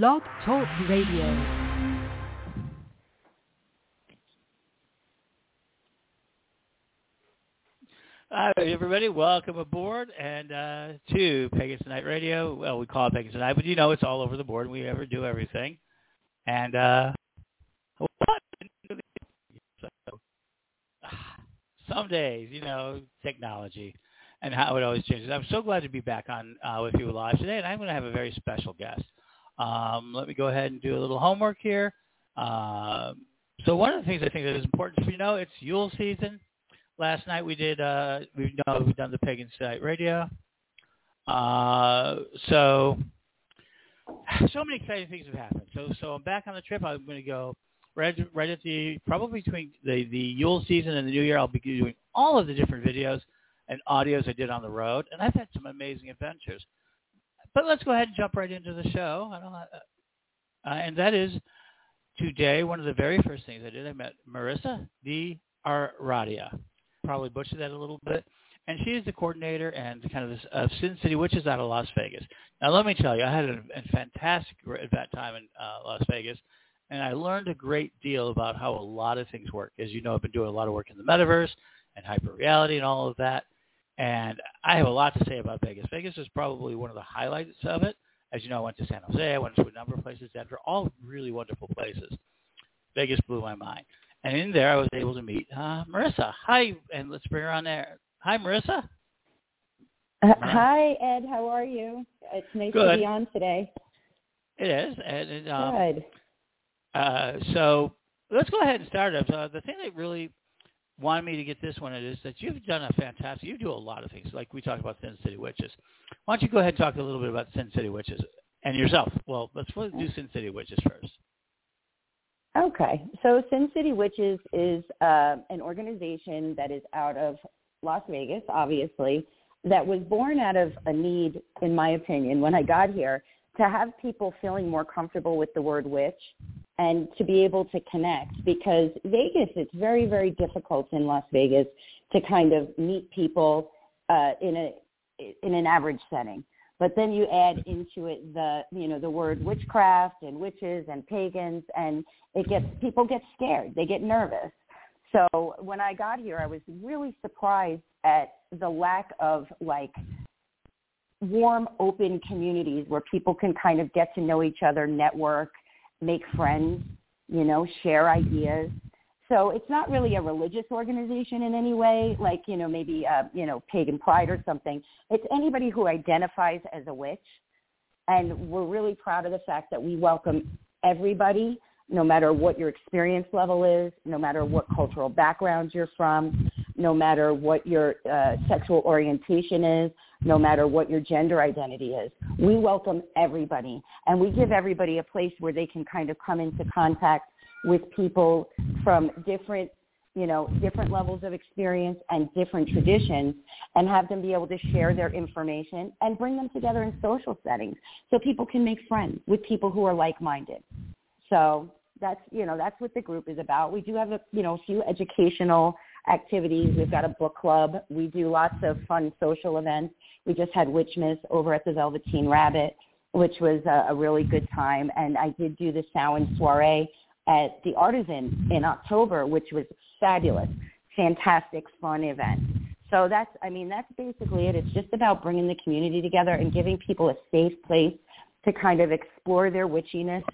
Blog Talk Radio. Hi, everybody. Welcome aboard and uh, to Pagans Tonight Radio. Well, we call it Pagans Tonight, but you know it's all over the board. We ever do everything. And uh, so, some days, you know, technology and how it always changes. I'm so glad to be back on uh, with you live today, and I'm going to have a very special guest. Um, let me go ahead and do a little homework here. Um, so one of the things I think that is important for you know, it's Yule season. Last night we did, uh, we know we've done the Pagan Site Radio. Uh, so, so many exciting things have happened. So, so I'm back on the trip. I'm going to go right, right at the, probably between the, the Yule season and the New Year. I'll be doing all of the different videos and audios I did on the road. And I've had some amazing adventures. But let's go ahead and jump right into the show. I don't, uh, uh, and that is today, one of the very first things I did, I met Marissa D. Aradia. Probably butchered that a little bit. And she is the coordinator and kind of this, uh, Sin City Witches out of Las Vegas. Now, let me tell you, I had a, a fantastic at that time in uh, Las Vegas, and I learned a great deal about how a lot of things work. As you know, I've been doing a lot of work in the metaverse and hyperreality and all of that. And I have a lot to say about Vegas. Vegas is probably one of the highlights of it. As you know, I went to San Jose. I went to a number of places, Denver, all really wonderful places. Vegas blew my mind. And in there, I was able to meet uh, Marissa. Hi, and let's bring her on there. Hi, Marissa. Uh, hi, Ed. How are you? It's nice Good. to be on today. It is. And, and um, Good. Uh, so let's go ahead and start up. Uh, the thing that really wanted me to get this one is that you've done a fantastic, you do a lot of things, like we talked about Sin City Witches. Why don't you go ahead and talk a little bit about Sin City Witches and yourself? Well, let's do Sin City Witches first. Okay. So Sin City Witches is uh, an organization that is out of Las Vegas, obviously, that was born out of a need, in my opinion, when I got here, to have people feeling more comfortable with the word witch and to be able to connect because Vegas, it's very, very difficult in Las Vegas to kind of meet people uh, in a in an average setting. But then you add into it the you know the word witchcraft and witches and pagans, and it gets people get scared, they get nervous. So when I got here, I was really surprised at the lack of like warm, open communities where people can kind of get to know each other, network, make friends, you know, share ideas. So it's not really a religious organization in any way, like, you know, maybe, uh, you know, pagan pride or something. It's anybody who identifies as a witch. And we're really proud of the fact that we welcome everybody, no matter what your experience level is, no matter what cultural background you're from, no matter what your uh, sexual orientation is, no matter what your gender identity is. We welcome everybody and we give everybody a place where they can kind of come into contact with people from different you know, different levels of experience and different traditions and have them be able to share their information and bring them together in social settings so people can make friends with people who are like-minded. So that's, you know, that's what the group is about. We do have a, you know, a few educational activities. We've got a book club. We do lots of fun social events. We just had Witchmas over at the Velveteen Rabbit, which was a, a really good time. And I did do the Samhain soiree at the Artisan in October, which was fabulous, fantastic, fun event. So that's, I mean, that's basically it. It's just about bringing the community together and giving people a safe place to kind of explore their witchiness,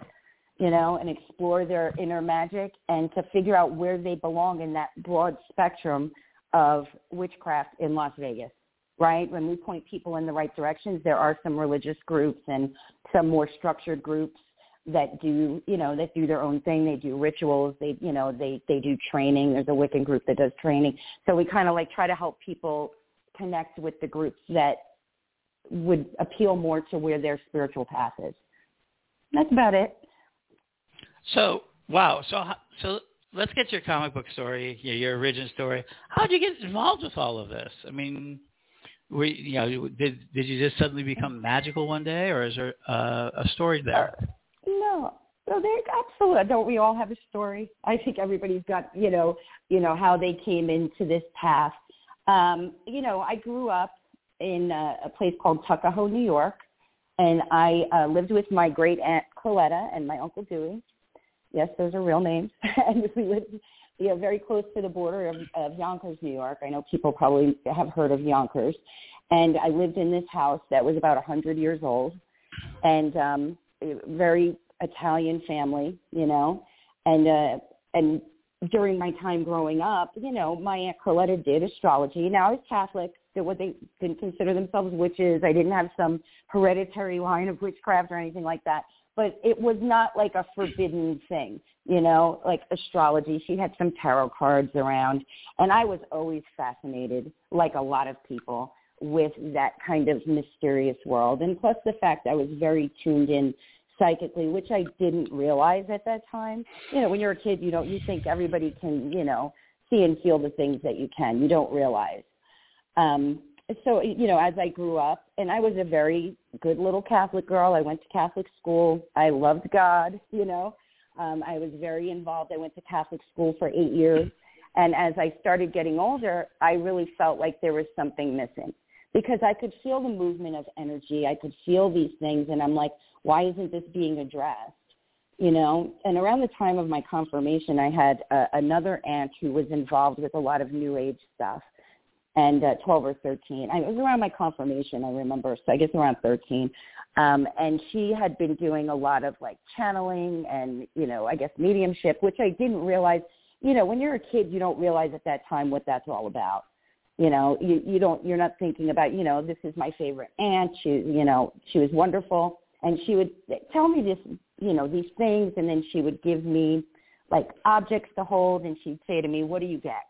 you know, and explore their inner magic and to figure out where they belong in that broad spectrum of witchcraft in Las Vegas, right? When we point people in the right directions, there are some religious groups and some more structured groups that do, you know, that do their own thing. They do rituals. They, you know, they, they do training. There's a Wiccan group that does training. So we kind of like try to help people connect with the groups that would appeal more to where their spiritual path is. That's about it. So, wow. So, so let's get your comic book story, your, your origin story. How did you get involved with all of this? I mean, were, you know, did did you just suddenly become magical one day, or is there uh, a story there? No. So they absolutely don't we all have a story? I think everybody's got, you know, you know, how they came into this path. Um, you know, I grew up in a, a place called Tuckahoe, New York. and I uh, lived with my great aunt Coletta and my uncle Dewey. Yes, those are real names, and we lived you know, very close to the border of, of Yonkers, New York. I know people probably have heard of Yonkers. And I lived in this house that was about a 100 years old and um very Italian family, you know. And uh and during my time growing up, you know, my aunt Coletta did astrology. Now I was Catholic, did what they didn't consider themselves witches. I didn't have some hereditary line of witchcraft or anything like that but it was not like a forbidden thing, you know, like astrology. She had some tarot cards around, and I was always fascinated, like a lot of people, with that kind of mysterious world. And plus the fact I was very tuned in psychically, which I didn't realize at that time. You know, when you're a kid, you don't you think everybody can, you know, see and feel the things that you can. You don't realize. Um, so you know as i grew up and i was a very good little catholic girl. I went to catholic school. I loved god you know. Um i was very involved. I went to catholic school for eight years. And as i started getting older i really felt like there was something missing because i could feel the movement of energy. I could feel these things. And i'm like why isn't this being addressed? You know? And around the time of my confirmation i had uh, another aunt who was involved with a lot of new age stuff and uh, 12 or 13. I, it was around my confirmation, I remember, so I guess around 13. Um, and she had been doing a lot of like channeling and, you know, I guess mediumship, which I didn't realize, you know, when you're a kid, you don't realize at that time what that's all about. You know, you, you don't, you're not thinking about, you know, this is my favorite aunt. She, you know, she was wonderful. And she would tell me this, you know, these things. And then she would give me like objects to hold. And she'd say to me, what do you get?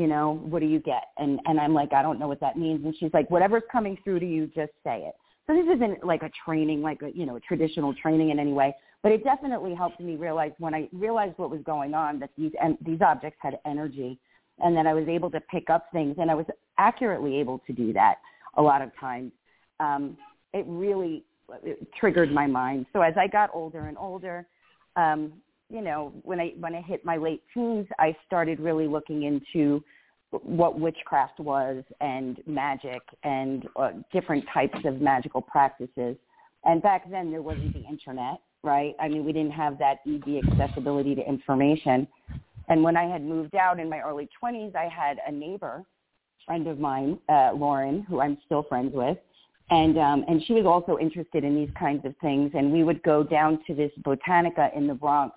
You know, what do you get? And and I'm like, I don't know what that means. And she's like, whatever's coming through to you, just say it. So this isn't like a training, like a you know, a traditional training in any way, but it definitely helped me realize when I realized what was going on that these and these objects had energy, and that I was able to pick up things, and I was accurately able to do that a lot of times. Um, it really it triggered my mind. So as I got older and older, um, you know, when I when I hit my late teens, I started really looking into what witchcraft was and magic and uh, different types of magical practices. And back then there wasn't the internet, right? I mean, we didn't have that easy accessibility to information. And when I had moved out in my early 20s, I had a neighbor, friend of mine, uh, Lauren, who I'm still friends with, and um, and she was also interested in these kinds of things. And we would go down to this botanica in the Bronx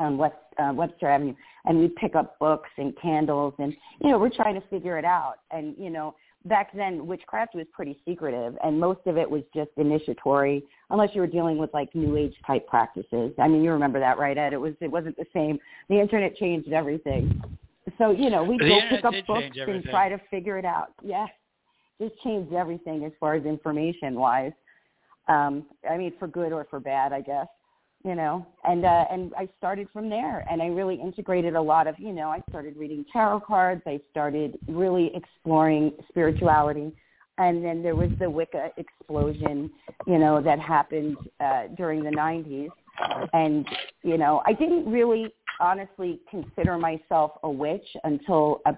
on West uh, Webster Avenue, and we'd pick up books and candles, and you know we're trying to figure it out. And you know back then witchcraft was pretty secretive, and most of it was just initiatory, unless you were dealing with like New Age type practices. I mean, you remember that, right, Ed? It was it wasn't the same. The internet changed everything. So you know we'd go pick up books and try to figure it out. Yeah, just changed everything as far as information wise. Um, I mean, for good or for bad, I guess you know and uh and i started from there and i really integrated a lot of you know i started reading tarot cards i started really exploring spirituality and then there was the wicca explosion you know that happened uh during the 90s and you know i didn't really honestly consider myself a witch until a,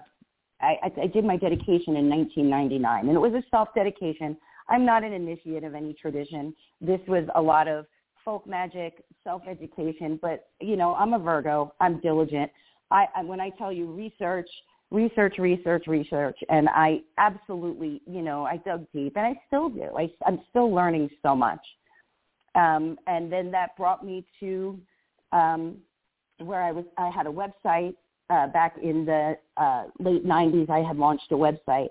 I, I did my dedication in 1999 and it was a self dedication i'm not an initiate of any tradition. This was a lot of folk magic, self-education, but you know, I'm a Virgo. I'm diligent. I, I when I tell you research, research, research, research, and I absolutely, you know, I dug deep, and I still do. I, I'm still learning so much. Um, and then that brought me to um, where I was. I had a website uh, back in the uh, late '90s. I had launched a website,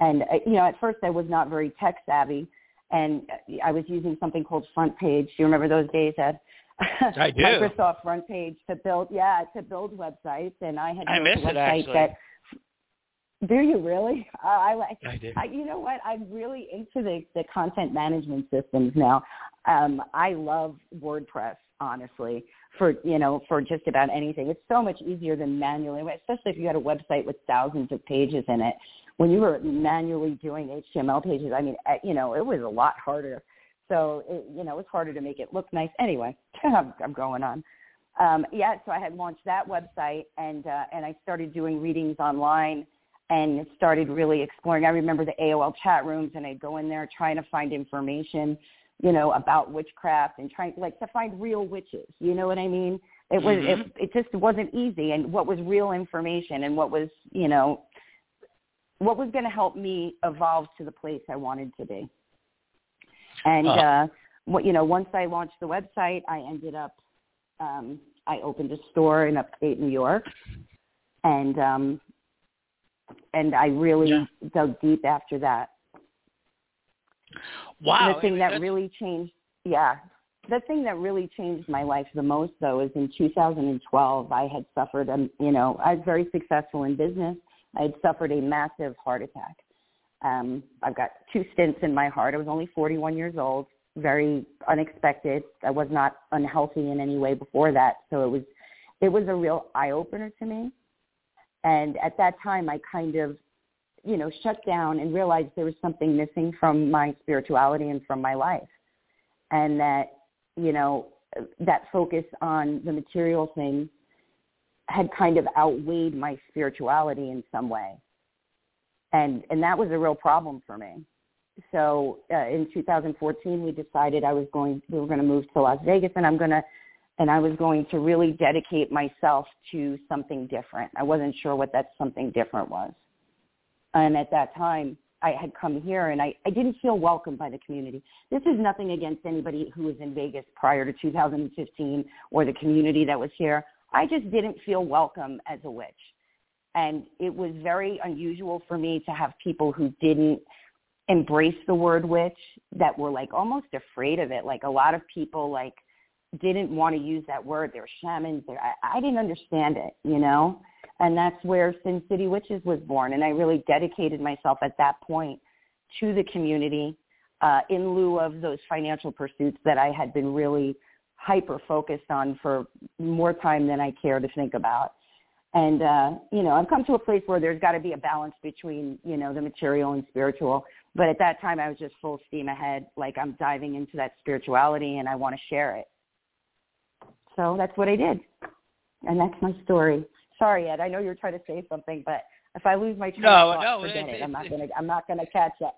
and uh, you know, at first I was not very tech savvy and I was using something called Front Page. Do you remember those days at I do. Microsoft Front Page to build yeah to build websites, and I had I miss a it, website actually. that. Do you really? Uh, I like. I did. I, you know what? I'm really into the the content management systems now. Um, I love WordPress, honestly, for you know for just about anything. It's so much easier than manually, especially if you had a website with thousands of pages in it when you were manually doing HTML pages, I mean, you know, it was a lot harder. So, it, you know, it's harder to make it look nice. Anyway, I'm, I'm going on. Um, yeah, so I had launched that website and uh, and I started doing readings online and started really exploring. I remember the AOL chat rooms and I'd go in there trying to find information you know, about witchcraft and trying like to find real witches. You know what I mean? It was Mhm. it, it just wasn't easy and what was real information and what was, you know, what was going to help me evolve to the place I wanted to be. And Uh. uh what you know, once I launched the website, I ended up um I opened a store in upstate New York and um and I really Yeah. dug deep after that Wow. the thing I mean, that that's- really changed yeah the thing that really changed my life the most though is in 2012 i had suffered um you know i was very successful in business i had suffered a massive heart attack. Um i've got two stints in my heart. I was only 41 years old very unexpected. I was not unhealthy in any way before that so it was it was a real eye opener to me. And at that time i kind of you know, shut down and realized there was something missing from my spirituality and from my life. And that, you know, that focus on the material things had kind of outweighed my spirituality in some way. And and that was a real problem for me. So uh, in 2014, we decided I was going, we were going to move to Las Vegas, and I'm going to, and I was going to really dedicate myself to something different. I wasn't sure what that something different was and at that time I had come here and I, I didn't feel welcomed by the community. This is nothing against anybody who was in Vegas prior to 2015 or the community that was here. I just didn't feel welcome as a witch. And it was very unusual for me to have people who didn't embrace the word witch that were like almost afraid of it. Like a lot of people like didn't want to use that word. They were shamans. They're, I, I didn't understand it, you know? and that's where Sin City Witches was born. And I really dedicated myself at that point to the community uh, in lieu of those financial pursuits that I had been really hyper focused on for more time than I care to think about. And uh, you know, I've come to a place where there's got to be a balance between you know the material and spiritual. But at that time, I was just full steam ahead. Like I'm diving into that spirituality, and I want to share it. So that's what I did, and that's my story. Sorry, Ed. I know you're trying to say something, but if I lose my train No, of thought, no, forget it's- it. I'm not gonna. I'm not gonna catch it.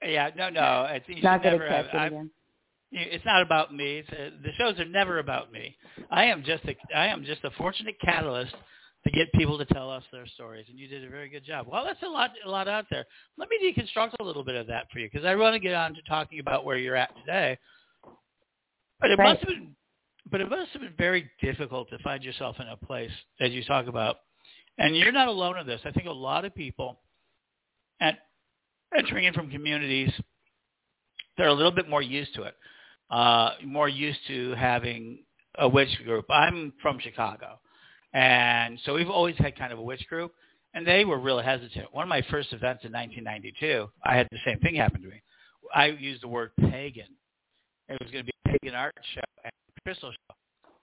Yeah, no, no. It's, not gonna never catch have, it I- again. It's not about me. It's, uh, the shows are never about me. I am just a I am just a fortunate catalyst to get people to tell us their stories, and you did a very good job. Well, that's a lot a lot out there. Let me deconstruct a little bit of that for you because I want to get on to talking about where you're at today. But it Right. must have been, but it must have been very difficult to find yourself in a place as you talk about. And you're not alone in this. I think a lot of people at entering in from communities they're a little bit more used to it, uh, more used to having a witch group. I'm from Chicago, and so we've always had kind of a witch group, and they were real hesitant. One of my first events in 1992, I had the same thing happen to me. I used the word pagan. It was going to be a pagan art show and crystal show.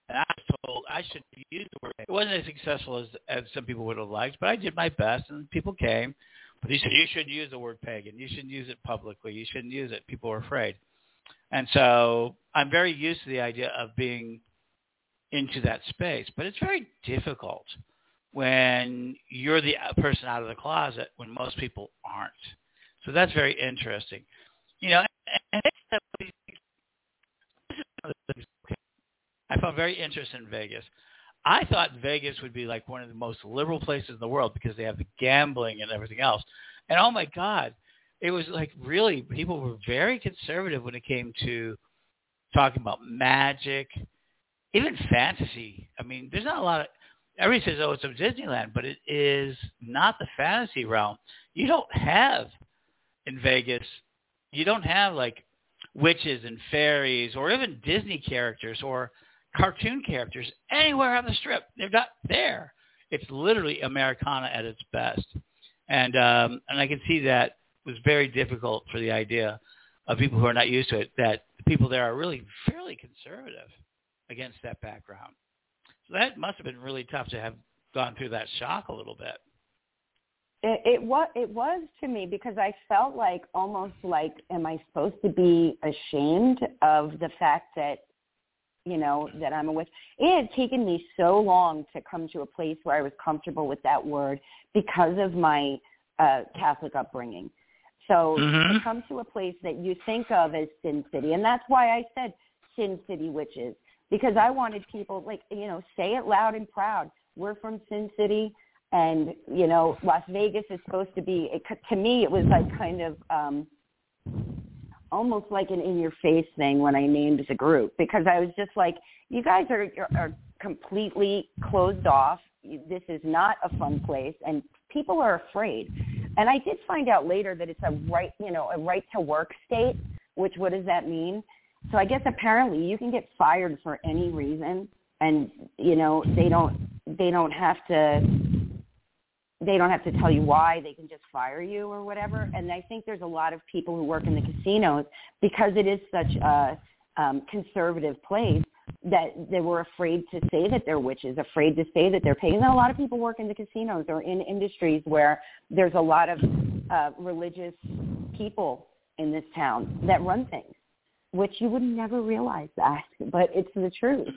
And I was told I should use the word. It wasn't as successful as, as some people would have liked, but I did my best, and people came. But he said, you shouldn't use the word pagan. You shouldn't use it publicly. You shouldn't use it. People are afraid. And so I'm very used to the idea of being into that space. But it's very difficult when you're the person out of the closet when most people aren't. So that's very interesting. You know, and I found very interesting in Vegas. I thought Vegas would be like one of the most liberal places in the world because they have the gambling and everything else. And oh my God, it was like really people were very conservative when it came to talking about magic, even fantasy. I mean, there's not a lot of everybody says, "Oh, it's a Disneyland," but it is not the fantasy realm. You don't have in Vegas. You don't have like witches and fairies or even Disney characters or cartoon characters anywhere on the strip. They're not there. It's literally Americana at its best. And um, and I can see that was very difficult for the idea of people who are not used to it, that the people there are really fairly conservative against that background. So that must have been really tough to have gone through that shock a little bit. It, it was it was to me because I felt like almost like am I supposed to be ashamed of the fact that you know that I'm a witch? It had taken me so long to come to a place where I was comfortable with that word because of my uh Catholic upbringing. So Mhm. to come to a place that you think of as Sin City, and that's why I said Sin City Witches, because I wanted people like you know say it loud and proud. We're from Sin City, and you know Las Vegas is supposed to be. It, to me, it was like kind of um almost like an in your face thing when I named the group because I was just like, you guys are are completely closed off. This is not a fun place, and people are afraid. And I did find out later that it's a right, you know, a right to work state. Which what does that mean? So I guess apparently you can get fired for any reason, and you know they don't they don't have to they don't have to tell you why they can just fire you or whatever and i think there's a lot of people who work in the casinos because it is such a um, conservative place that they were afraid to say that they're witches afraid to say that they're pagans and a lot of people work in the casinos or in industries where there's a lot of uh, religious people in this town that run things which you would never realize that, but it's the truth.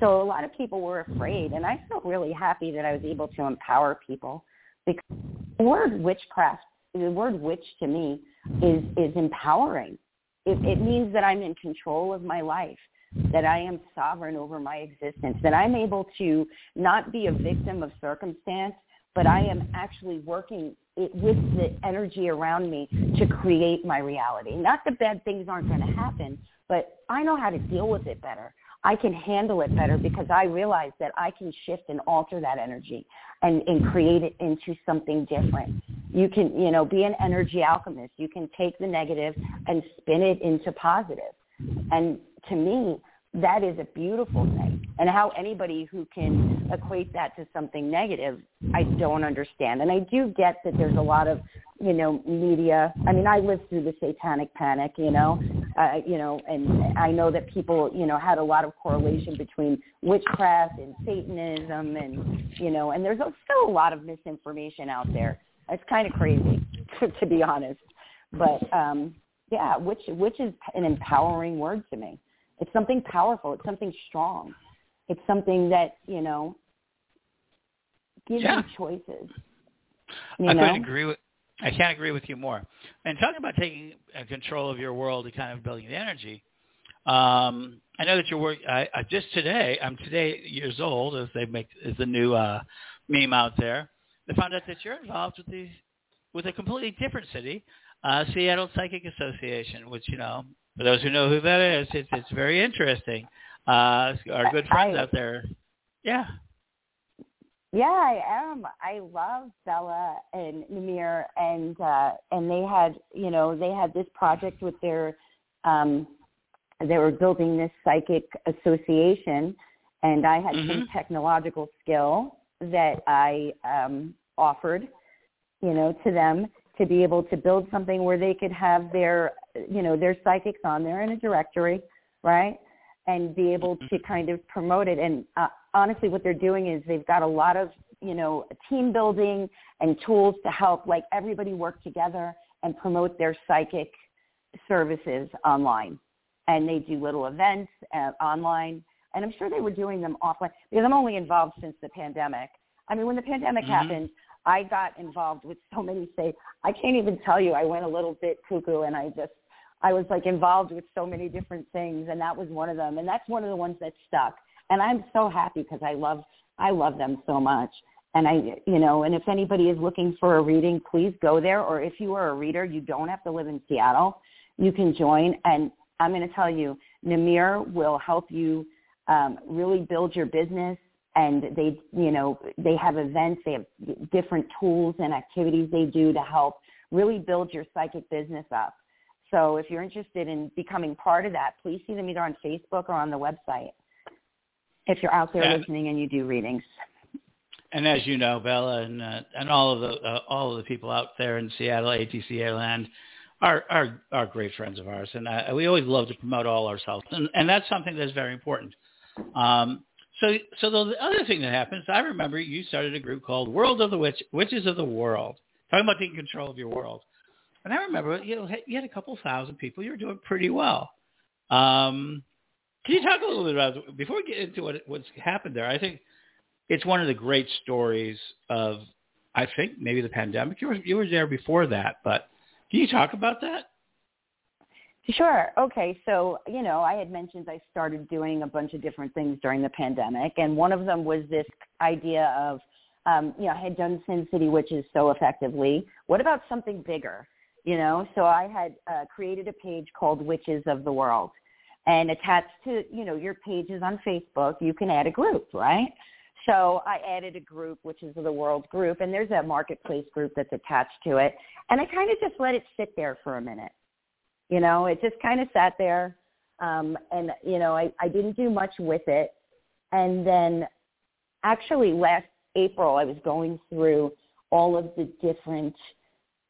So a lot of people were afraid, and I felt really happy that I was able to empower people because the word witchcraft, the word witch to me is is empowering. It, it means that I'm in control of my life, that I am sovereign over my existence, that I'm able to not be a victim of circumstance, but I am actually working it, with the energy around me to create my reality. Not that bad things aren't going to happen, but I know how to deal with it better. I can handle it better because I realize that I can shift and alter that energy and, and create it into something different. You can, you know, be an energy alchemist. You can take the negative and spin it into positive. And to me, that is a beautiful thing. And how anybody who can equate that to something negative, I don't understand. And I do get that there's a lot of, you know, media. I mean, I lived through the satanic panic, you know, uh, you know, and I know that people, you know, had a lot of correlation between witchcraft and Satanism and, you know, and there's still a lot of misinformation out there. It's kind of crazy, to, to be honest. But, um, yeah, witch, witch is an empowering word to me. It's something powerful. It's something strong. It's something that you know gives Yeah. you choices. You I know? couldn't agree with. I can't agree with you more. And talking about taking uh, control of your world and kind of building the energy. Um, I know that you're work. I, I just today. I'm today years old, as they make is the new uh, meme out there. They found out that you're involved with the with a completely different city, uh, Seattle Psychic Association, which you know for those who know who that is, it's it's very interesting. Uh, our good friends I- out there. Yeah. Yeah, I am. I love Bella and Namir, and uh, and they had, you know, they had this project with their, um, they were building this psychic association, and I had some Mhm. technological skill that I um, offered, you know, to them to be able to build something where they could have their, you know, their psychics on there in a directory, right? and be able to kind of promote it. And uh, honestly, what they're doing is they've got a lot of, you know, team building and tools to help like everybody work together and promote their psychic services online. And they do little events uh, online. And I'm sure they were doing them offline because I'm only involved since the pandemic. I mean, when the pandemic Mhm. happened, I got involved with so many states. I can't even tell you. I went a little bit cuckoo and I just I was like involved with so many different things and that was one of them and that's one of the ones that stuck. And I'm so happy because I love I love them so much. And I you know, and if anybody is looking for a reading, please go there or if you are a reader, you don't have to live in Seattle. You can join and I'm going to tell you Namir will help you um, really build your business and they you know they have events they have different tools and activities they do to help really build your psychic business up so if you're interested in becoming part of that, please see them either on Facebook or on the website. If you're out there listening and you do readings. And as you know, Bella and uh, and all of the uh, all of the people out there in Seattle, ATC Airland, are are are great friends of ours, and uh, we always love to promote all ourselves, and and that's something that's very important. Um, so so the other thing that happens, I remember you started a group called World of the Witch Witches of the World, talking about taking control of your world. And I remember you know you had a couple thousand people, you were doing pretty well. Um, can you talk a little bit about before we get into what what's happened there? I think it's one of the great stories of I think maybe the pandemic. You were you were there before that, but Can you talk about that? Sure. Okay. So, you know, I had mentioned I started doing a bunch of different things during the pandemic, and one of them was this idea of, um, you know, I had done Sin City Witches so effectively. What about something bigger? You know, so I had uh, created a page called Witches of the World, and attached to, you know, your pages on Facebook, you can add a group, right? So I added a group, which is the World group, and there's a marketplace group that's attached to it, and I kind of just let it sit there for a minute you know, it just kind of sat there. Um, and, you know, I, I didn't do much with it. And then actually last April, I was going through all of the different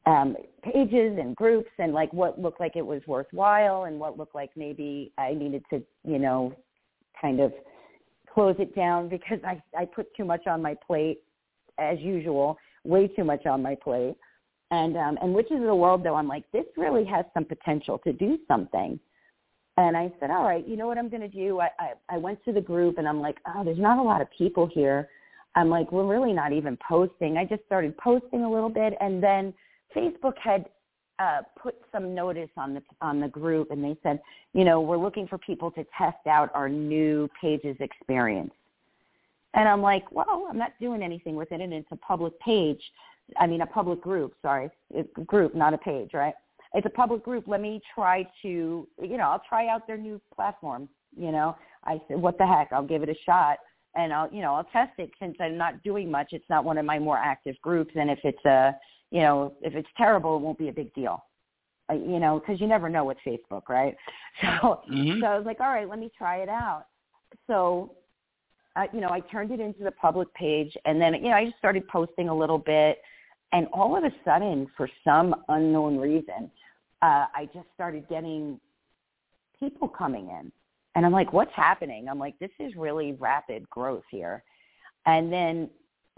um, pages and groups and like what looked like it was worthwhile and what looked like maybe I needed to, you know, kind of close it down because I, I put too much on my plate as usual, way too much on my plate. And um, and Witches of the World, though, I'm like, this really has some potential to do something. And I said, all right, you know what I'm to do? I, I, I went to the group and I'm like, oh, there's not a lot of people here. I'm like, we're really not even posting. I just started posting a little bit, and then Facebook had uh, put some notice on the on the group, and they said, you know, we're looking for people to test out our new pages experience. And I'm like, well, I'm not doing anything with it, and it's a public page. I mean, a public group, sorry, group, not a page, right? It's a public group. Let me try to, you know, I'll try out their new platform. You know, I said, what the heck? I'll give it a shot and I'll, you know, I'll test it since I'm not doing much. It's not one of my more active groups. And if it's a, you know, if it's terrible, it won't be a big deal. Uh, you know, because you never know with Facebook, right? So, mm-hmm. so I was like, all right, let me try it out. So, uh, you know, I turned it into the public page, and then you know, I just started posting a little bit. And all of a sudden, for some unknown reason, uh, I just started getting people coming in. And I'm like, what's happening? I'm like, this is really rapid growth here. And then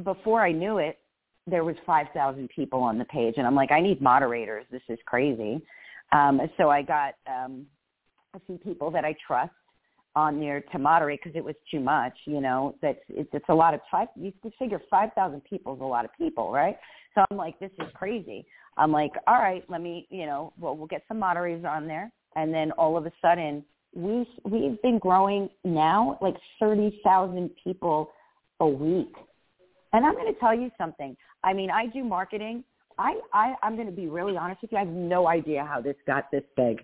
before I knew it, there was 5,000 people on the page. And I'm like, I need moderators. This is crazy. Um, so I got um, a few people that I trust on there to moderate because it was too much. You know, that it's, it's a lot of time. You figure 5,000 people is a lot of people, right? So I'm like, this is crazy. I'm like, all right, let me, you know, well, we'll get some moderators on there. And then all of a sudden, we we've been growing now like 30,000 people a week. And I'm going to tell you something. I mean, I do marketing. I, I I'm going to be really honest with you. I have no idea how this got this big.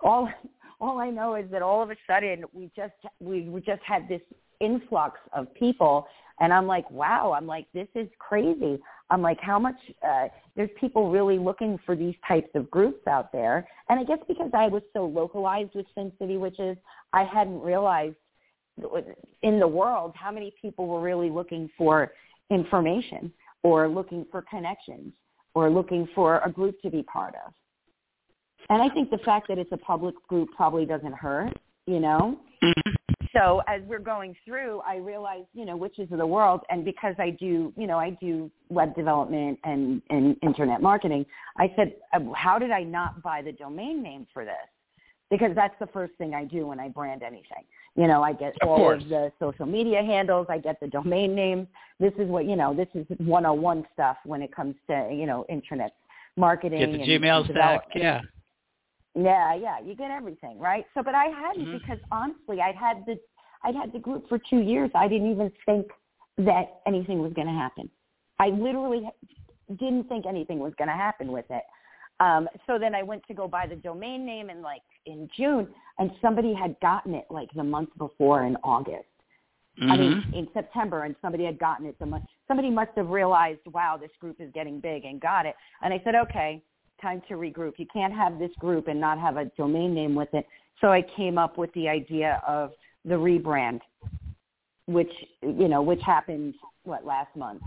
All all I know is that all of a sudden we just we, we just had this influx of people and I'm like, wow, I'm like, this is crazy. I'm like, how much, uh, there's people really looking for these types of groups out there. And I guess because I was so localized with Sin City Witches, I hadn't realized in the world how many people were really looking for information or looking for connections or looking for a group to be part of. And I think the fact that it's a public group probably doesn't hurt, you know? Mm-hmm so as we're going through, I realized, you know, witches of the world, and because I do, you know, I do web development and, and internet marketing, I said, uh, how did I not buy the domain name for this? Because that's the first thing I do when I brand anything. You know, I get of all course. of the social media handles, I get the domain names. This is what, you know, this is 101 stuff when it comes to, you know, internet marketing. Get the and, Gmail stack, yeah. Yeah, yeah, you get everything, right? So, but I hadn't mm-hmm. because honestly, I'd had the I'd had the group for two years. I didn't even think that anything was going to happen. I literally didn't think anything was going to happen with it. Um, so then I went to go buy the domain name in like in June, and somebody had gotten it like the month before in August. Mm-hmm. I mean, mm-hmm. in September, and somebody had gotten it the month. Somebody must have realized, wow, this group is getting big, and got it. And I said, okay, time to regroup. You can't have this group and not have a domain name with it. So I came up with the idea of the rebrand, which you know, which happened what last month.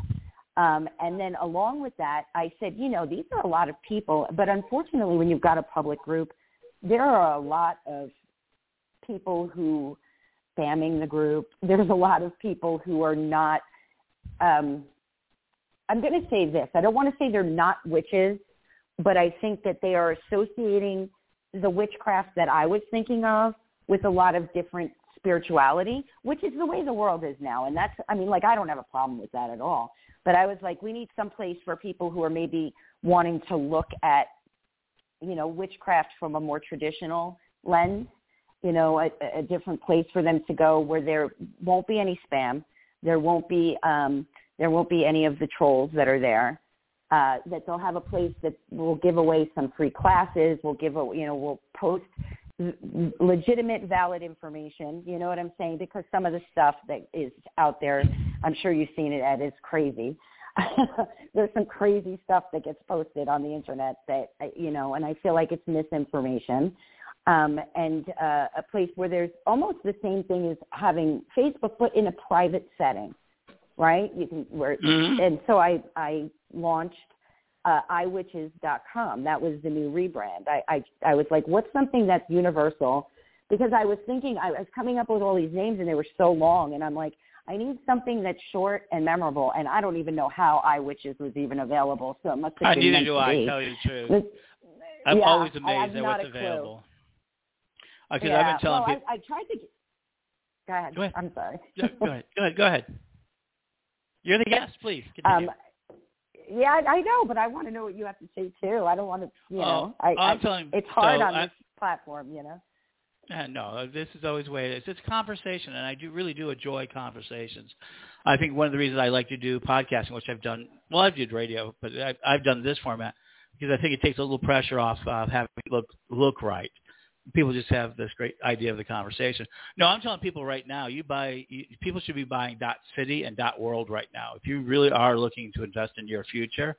Um, and then along with that, I said, you know, these are a lot of people, but unfortunately, when you've got a public group, there are a lot of people who spamming the group. There's a lot of people who are not. Um, I'm going to say this. I don't want to say they're not witches, but I think that they are associating the witchcraft that I was thinking of with a lot of different spirituality, which is the way the world is now. And that's, I mean, like, I don't have a problem with that at all. But I was like, we need some place for people who are maybe wanting to look at you know, witchcraft from a more traditional lens, you know, a, a different place for them to go where there won't be any spam, there won't be um, there won't be any of the trolls that are there. Uh, that they'll have a place that will give away some free classes. We'll give, a, you know, we'll post legitimate, valid information. You know what I'm saying? Because some of the stuff that is out there, I'm sure you've seen it, Ed, is crazy. There's some crazy stuff that gets posted on the internet that, you know, and I feel like it's misinformation. Um, and uh, a place where there's almost the same thing as having Facebook, but in a private setting right? You can where mm-hmm. and so I I launched uh, iwitches.com. That was the new rebrand. I, I I was like, what's something that's universal? Because I was thinking I was coming up with all these names and they were so long, and I'm like, I need something that's short and memorable. And I don't even know how iWitches was even available, so it must have been. Neither do I. Tell you the truth. I'm yeah, always amazed at what's available. Because yeah, I've been telling well, people. I, I tried to. Go ahead. Go ahead. I'm sorry. go ahead. Go ahead. Go ahead. You're the guest, please. Continue. Um, yeah, I, know, but I want to know what you have to say too. I don't want to, you know. Oh, I, I'm I, telling. It's hard so on I, this platform, you know. Uh, no, this is always the way it is. It's conversation, and I do really do enjoy conversations. I think one of the reasons I like to do podcasting, which I've done, well, I've did radio, but I've, I've done this format because I think it takes a little pressure off of having it look look right people just have this great idea of the conversation. No, I'm telling people right now, you buy you, people should be buying dot city and dot world right now. If you really are looking to invest in your future,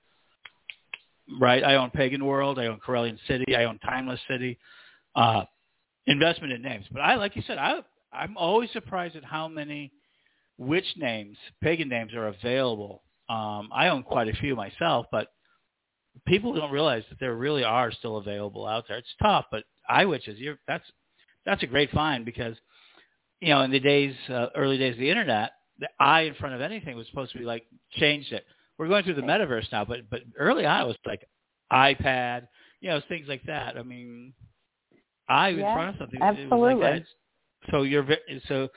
right? I own Pagan World, I own Corellian City, I own Timeless City. Uh, investment in names, but I like you said, I I'm always surprised at how many witch names, pagan names are available. Um, I own quite a few myself, but people don't realize that there really are still available out there. It's tough, but iWitches, you're that's that's a great find because you know in the days uh, early days of the internet, the I in front of anything was supposed to be like changed it. We're going through the metaverse now, but but early on it was like iPad, you know, things like that. I mean, I yeah, in front of something absolutely. like that. So your so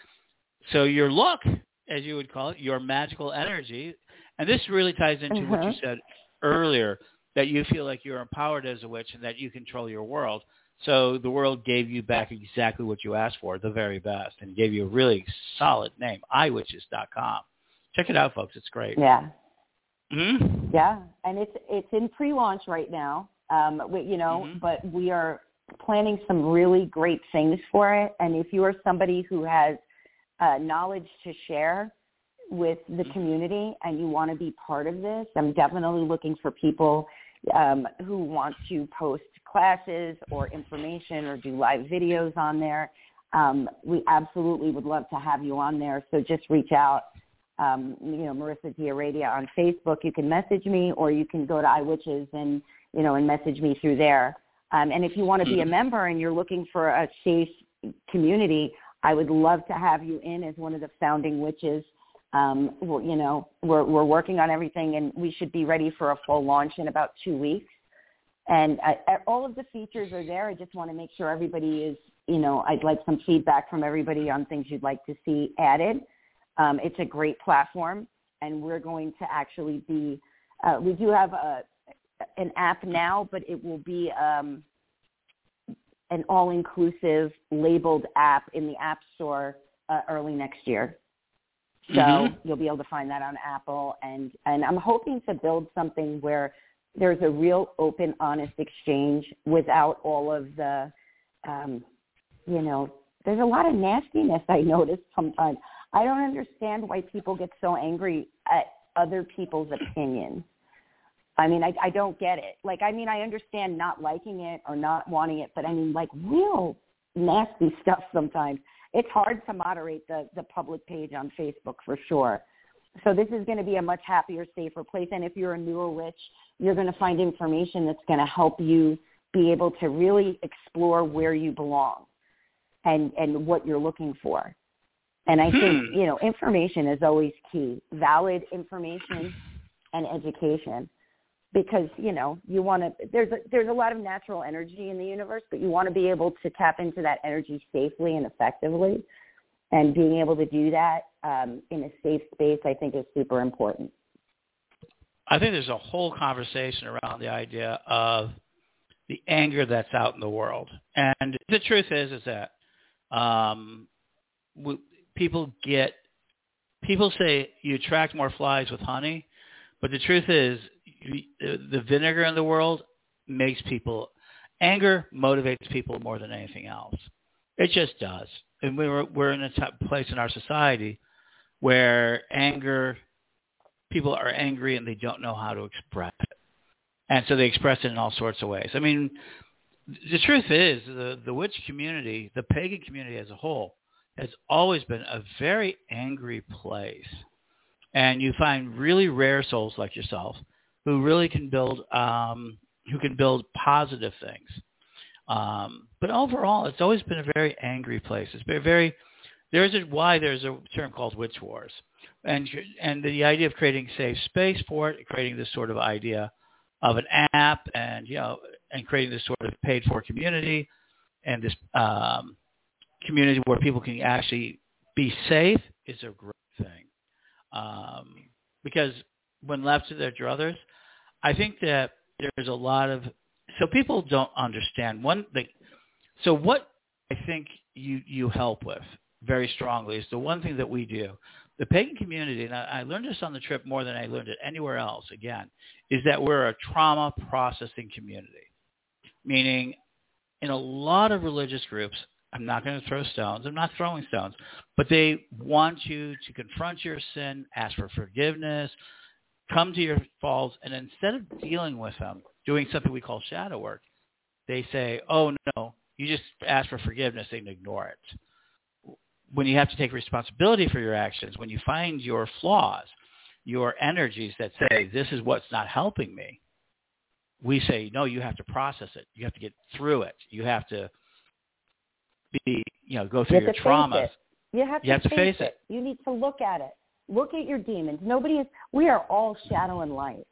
so your look, as you would call it, your magical energy, and this really ties into what you Mm-hmm. said earlier that you feel like you're empowered as a witch and that you control your world. So the world gave you back exactly what you asked for, the very best, and gave you a really solid name, iwitches.com. Check it out, folks. It's great. Yeah. Mm-hmm. Yeah, and it's it's in pre-launch right now. Um, we, you know, Mhm. but we are planning some really great things for it. And if you are somebody who has uh, knowledge to share with the Mhm. community and you want to be part of this, I'm definitely looking for people um, who want to post classes or information or do live videos on there. Um, we absolutely would love to have you on there. So just reach out. Um, you know, Marissa DiAradia on Facebook. You can message me, or you can go to iWitches and you know and message me through there. Um, and if you want to be a member and you're looking for a safe community, I would love to have you in as one of the founding witches. Um, you know, we're we're working on everything, and we should be ready for a full launch in about two weeks. And I, all of the features are there. I just want to make sure everybody is, you know, I'd like some feedback from everybody on things you'd like to see added. Um, it's a great platform, and we're going to actually be. Uh, we do have a an app now, but it will be um, an all-inclusive labeled app in the App Store uh, early next year. So Mhm. you'll be able to find that on Apple, and and I'm hoping to build something where there's a real open, honest exchange without all of the, um, you know, there's a lot of nastiness I notice sometimes. I don't understand why people get so angry at other people's opinions. I mean, I, I don't get it. Like, I mean, I understand not liking it or not wanting it, but I mean, like, real nasty stuff sometimes. It's hard to moderate the, the public page on Facebook for sure. So this is going to be a much happier, safer place. And if you're a newer witch, you're going to find information that's going to help you be able to really explore where you belong and, and what you're looking for. And I think, Hmm. you know, information is always key. Valid information and education. Because, you know, you want to there's a, there's a lot of natural energy in the universe, but you want to be able to tap into that energy safely and effectively. And being able to do that um, in a safe space, I think, is super important. I think there's a whole conversation around the idea of the anger that's out in the world. And the truth is, is that um, we, people get people say you attract more flies with honey, but the truth is, the vinegar in the world makes people anger motivates people more than anything else. It just does, and we're we're in a t- place in our society where anger people are angry and they don't know how to express it. And so they express it in all sorts of ways. I mean, the truth is the, the witch community, the pagan community as a whole, has always been a very angry place. And you find really rare souls like yourself who really can build, um, who can build positive things. Um, but overall, it's always been a very angry place. It's been very, there's a, why there's a term called witch wars and and the idea of creating safe space for it, creating this sort of idea of an app, and you know, and creating this sort of paid for community, and this um, community where people can actually be safe is a great thing. Um, because when left to their druthers, I think that there's a lot of so people don't understand one thing. So what I think you you help with very strongly is the one thing that we do the pagan community, and I, I learned this on the trip more than I learned it anywhere else, again, is that we're a trauma processing community. Meaning, in a lot of religious groups, I'm not going to throw stones. I'm not throwing stones. But they want you to confront your sin, ask for forgiveness, come to your faults, and instead of dealing with them, doing something we call shadow work, they say, oh, no, you just ask for forgiveness and ignore it when you have to take responsibility for your actions, when you find your flaws, your energies that say, this is what's not helping me, we say, no, you have to process it. You have to get through it. You have to be, you know, go through you your traumas. You have to, you have face, to face it. it. You need to look at it. Look at your demons. Nobody is. We are all shadow and light.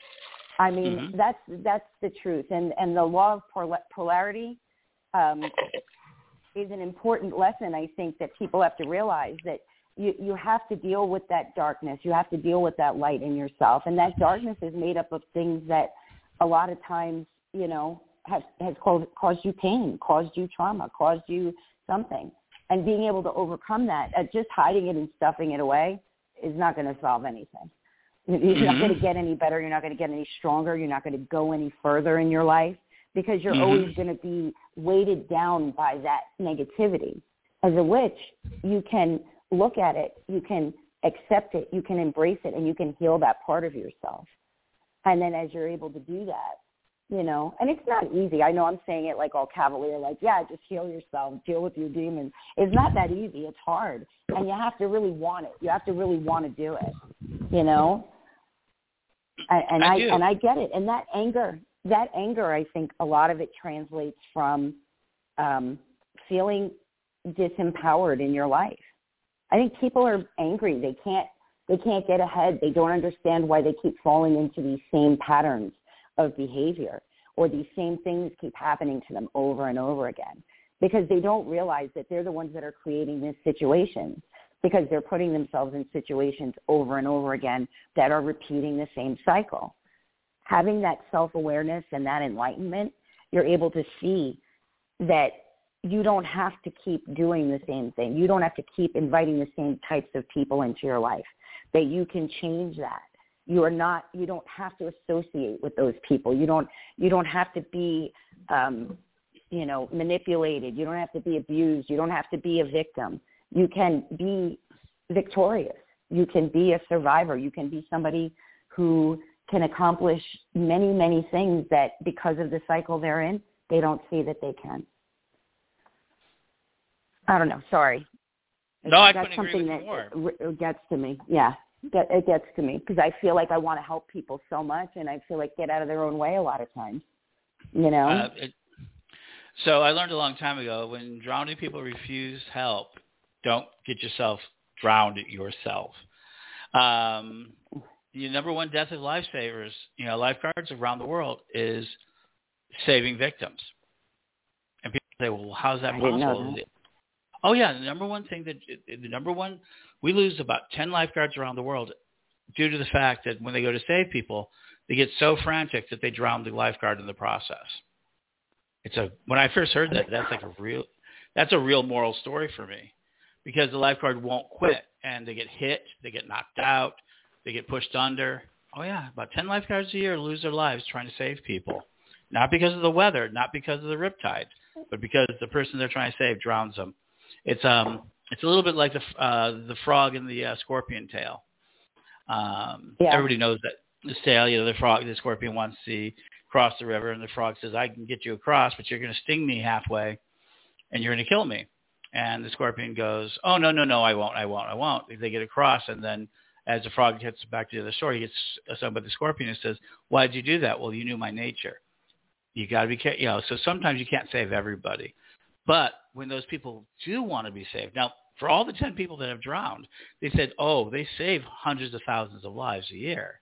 I mean, mm-hmm. that's that's the truth. And and the law of polarity um, is an important lesson I think that people have to realize that you you have to deal with that darkness. You have to deal with that light in yourself, and that darkness is made up of things that a lot of times you know has has caused caused you pain, caused you trauma, caused you something, and being able to overcome that, uh, just hiding it and stuffing it away, is not going to solve anything. You're mm-hmm. not going to get any better. You're not going to get any stronger. You're not going to go any further in your life because you're mm-hmm. always going to be weighted down by that negativity. As a witch, you can look at it, you can accept it, you can embrace it, and you can heal that part of yourself. And then as you're able to do that, you know, and it's not easy. I know I'm saying it like all cavalier, like, yeah, just heal yourself, deal with your demons. It's not that easy. It's hard. And you have to really want it. You have to really want to do it, you know? And, and I, I and I get it. And that anger, that anger, I think a lot of it translates from um, feeling disempowered in your life. I think people are angry. They can't they can't get ahead. They don't understand why they keep falling into these same patterns of behavior or these same things keep happening to them over and over again because they don't realize that they're the ones that are creating these situations because they're putting themselves in situations over and over again that are repeating the same cycle having that self-awareness and that enlightenment, you're able to see that you don't have to keep doing the same thing. You don't have to keep inviting the same types of people into your life. That you can change that. You are not. You don't have to associate with those people. You don't. You don't have to be, um, you know, manipulated. You don't have to be abused. You don't have to be a victim. You can be victorious. You can be a survivor. You can be somebody who can accomplish many, many things that because of the cycle they're in, they don't see that they can. I don't know. Sorry. No, I That's couldn't something agree with that more. Gets to me. Yeah, it gets to me because I feel like I want to help people so much, and I feel like get out of their own way a lot of times. You know. Uh, it, so I learned a long time ago when drowning people refuse help, don't get yourself drowned yourself. Um, the number one death of lifesavers, you know, lifeguards around the world is saving victims. And people say, well, how's that possible? That. Oh yeah, the number one thing that the number one we lose about 10 lifeguards around the world due to the fact that when they go to save people, they get so frantic that they drown the lifeguard in the process. It's a when I first heard that, that's like a real that's a real moral story for me because the lifeguard won't quit and they get hit, they get knocked out, they get pushed under. Oh yeah, about 10 lifeguards a year lose their lives trying to save people. Not because of the weather, not because of the riptide, but because the person they're trying to save drowns them. It's um it's a little bit like the uh the frog in the uh, scorpion tail. Um yeah. everybody knows that the tail, you know, the frog the scorpion wants to cross the river and the frog says, I can get you across, but you're going to sting me halfway and you're going to kill me. And the scorpion goes, oh, no, no, no, I won't, I won't, I won't. They get across and then as the frog gets back to the other shore, he gets stung by the scorpion and says, why did you do that? Well, you knew my nature. You got to be careful. You know, so sometimes you can't save everybody. But when those people do want to be saved, now for all the 10 people that have drowned, they said, oh, they save hundreds of thousands of lives a year,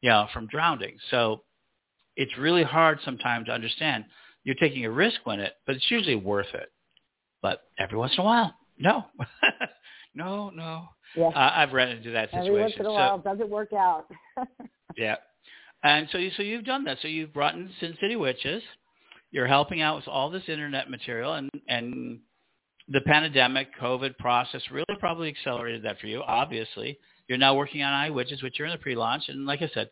you know, from drowning. So it's really hard sometimes to understand. You're taking a risk when it, but it's usually worth it. But every once in a while, no, no, no. Yeah. Uh, I've run into that situation. Every once in a while, so, doesn't work out. yeah. And so, you, so you've done that. So you've brought in Sin City Witches. You're helping out with all this internet material, and and the pandemic, COVID process really probably accelerated that for you. Obviously, you're now working on iWitches, which you're in the pre-launch, and like I said,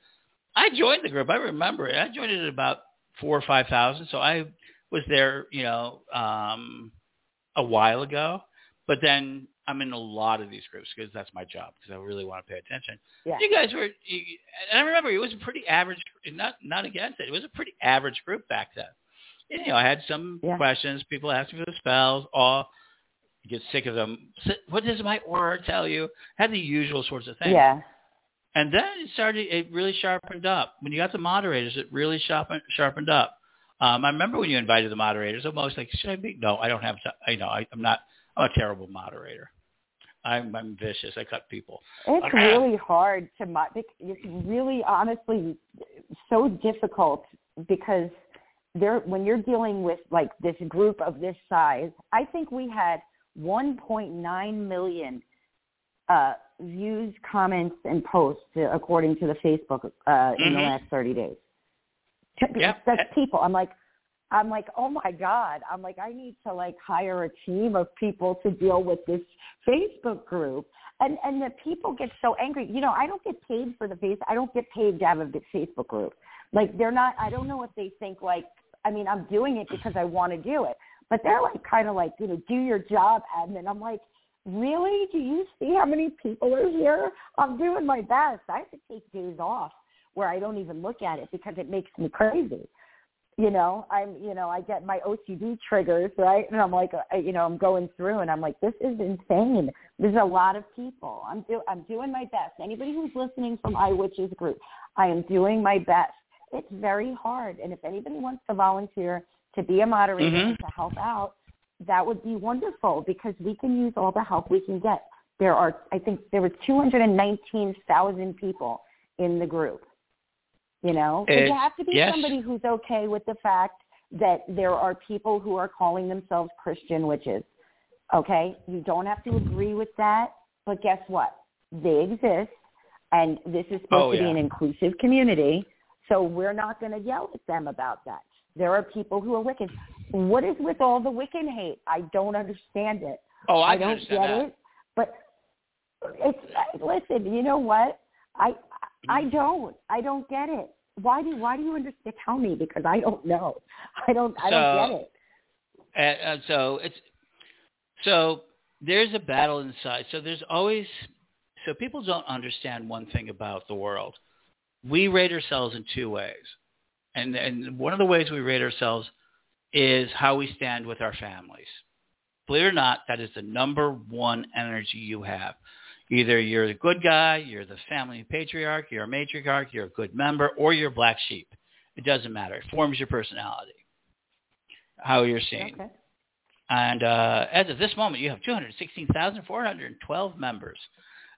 I joined the group. I remember it. I joined it at about four or five thousand. So I was there, you know, um, a while ago. But then I'm in a lot of these groups because that's my job because I really want to pay attention. Yeah. You guys were, you, and I remember it was a pretty average. Not not against it. It was a pretty average group back then. You know, I had some yeah. questions. People asked me for the spells. All get sick of them. What does my aura tell you? Had the usual sorts of things. Yeah. And then it started, it really sharpened up. When you got the moderators, it really sharpened, sharpened up. Um, I remember when you invited the moderators, I'm always like, should I be? No, I don't have to. I know I, I'm not, I'm a terrible moderator. I'm, I'm vicious. I cut people. It's really hard to mod. It's really, honestly, so difficult because there, when you're dealing with like this group of this size, I think we had 1.9 million uh, views, comments, and posts according to the Facebook uh, mm-hmm. in the mm-hmm. last 30 days. Yep. That's people. I'm like, I'm like, oh my God. I'm like, I need to like hire a team of people to deal with this Facebook group. And and the people get so angry. You know, I don't get paid for the face. I don't get paid to have a Facebook group. Like they're not. I don't know what they think. Like, I mean, I'm doing it because I want to do it. But they're like, kind of like, you know, do your job, admin. I'm like, really? Do you see how many people are here? I'm doing my best. I have to take days off where I don't even look at it because it makes me crazy. You know, I'm, you know, I get my OCD triggers, right? And I'm like, uh, you know, I'm going through and I'm like, this is insane. There's a lot of people. I'm do, I'm doing my best. Anybody who's listening from iWitches group, I am doing my best. It's very hard. And if anybody wants to volunteer to be a moderator mm-hmm. to help out, that would be wonderful because we can use all the help we can get. There are, I think there were 219,000 people in the group. You know, but you have to be yes. somebody who's okay with the fact that there are people who are calling themselves Christian witches. Okay, you don't have to agree with that, but guess what? They exist, and this is supposed oh, to yeah. be an inclusive community. So we're not going to yell at them about that. There are people who are wicked. What is with all the Wiccan hate? I don't understand it. Oh, I, I don't get that. it. But it's listen. You know what? I I don't. I don't get it. Why do Why do you understand? Tell me because I don't know. I don't. I don't get it. Uh, uh, so it's so there's a battle inside. So there's always so people don't understand one thing about the world. We rate ourselves in two ways, and and one of the ways we rate ourselves is how we stand with our families. Believe it or not, that is the number one energy you have. Either you're the good guy, you're the family patriarch, you're a matriarch, you're a good member, or you're a black sheep. It doesn't matter. It forms your personality, how you're seen. Okay. And uh, as of this moment, you have 216,412 members.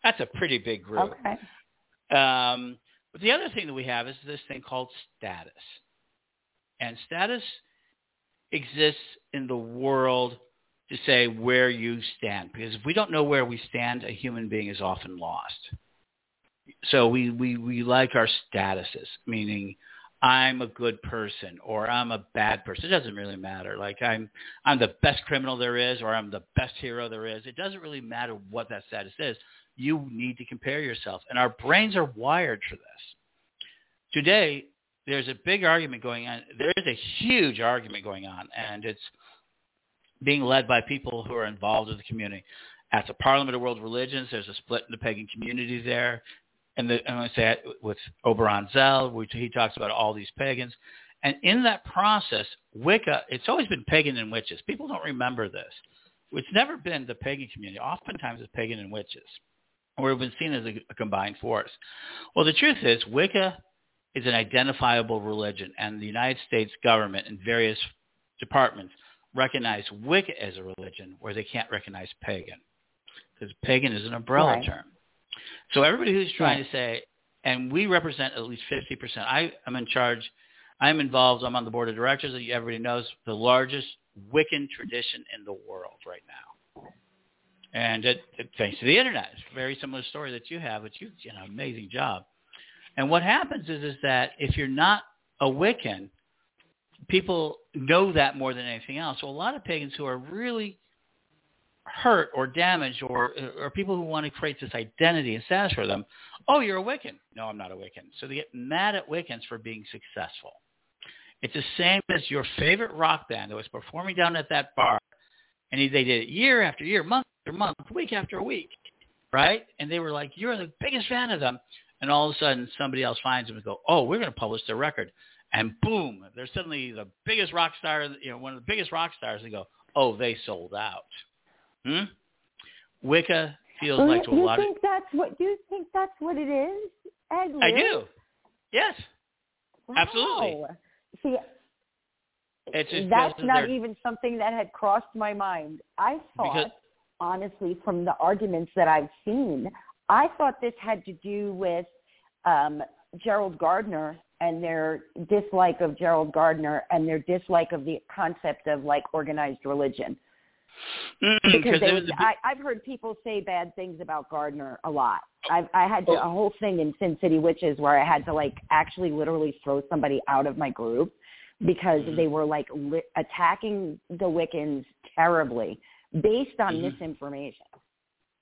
That's a pretty big group. Okay. Um, but the other thing that we have is this thing called status. And status exists in the world to say where you stand. Because if we don't know where we stand, a human being is often lost. So we, we, we like our statuses, meaning I'm a good person or I'm a bad person. It doesn't really matter. Like I'm I'm the best criminal there is or I'm the best hero there is. It doesn't really matter what that status is. You need to compare yourself. And our brains are wired for this. Today, there's a big argument going on. There is a huge argument going on, and it's being led by people who are involved in the community. At the Parliament of World Religions, there's a split in the pagan community there and, the, and I say with Oberon Zell, which he talks about all these pagans. And in that process, Wicca, it's always been pagan and witches. People don't remember this. It's never been the pagan community. Oftentimes it's pagan and witches, or have been seen as a, a combined force. Well, the truth is Wicca is an identifiable religion, and the United States government and various departments recognize Wicca as a religion where they can't recognize pagan, because pagan is an umbrella right. term. So everybody who's trying to say, and we represent at least 50%. I am in charge. I'm involved. I'm on the board of directors. Everybody knows the largest Wiccan tradition in the world right now. And it, it, thanks to the internet, it's a very similar story that you have, but you did an amazing job. And what happens is, is that if you're not a Wiccan, people know that more than anything else. So a lot of pagans who are really hurt or damaged or or people who want to create this identity and status for them. Oh, you're a Wiccan. No, I'm not a Wiccan. So they get mad at Wiccans for being successful. It's the same as your favorite rock band that was performing down at that bar, and they did it year after year, month after month, week after week, right? And they were like, you're the biggest fan of them. And all of a sudden, somebody else finds them and go, oh, we're going to publish their record. And boom, they're suddenly the biggest rock star, you know, one of the biggest rock stars. They go, oh, they sold out. Hmm? Wicca feels well, like to a you lot think that's what Do you think that's what it is, Ed? I do. Yes. Wow. Absolutely. See, it's just that's not even something that had crossed my mind. I thought, Because- honestly, from the arguments that I've seen, I thought this had to do with um, Gerald Gardner and their dislike of Gerald Gardner and their dislike of the concept of like organized religion. Mm, because they, big- I, I've heard people say bad things about Gardner a lot. I've I had to, a whole thing in Sin City Witches where I had to like actually literally throw somebody out of my group because Mhm. they were like li- attacking the Wiccans terribly based on Mhm. misinformation.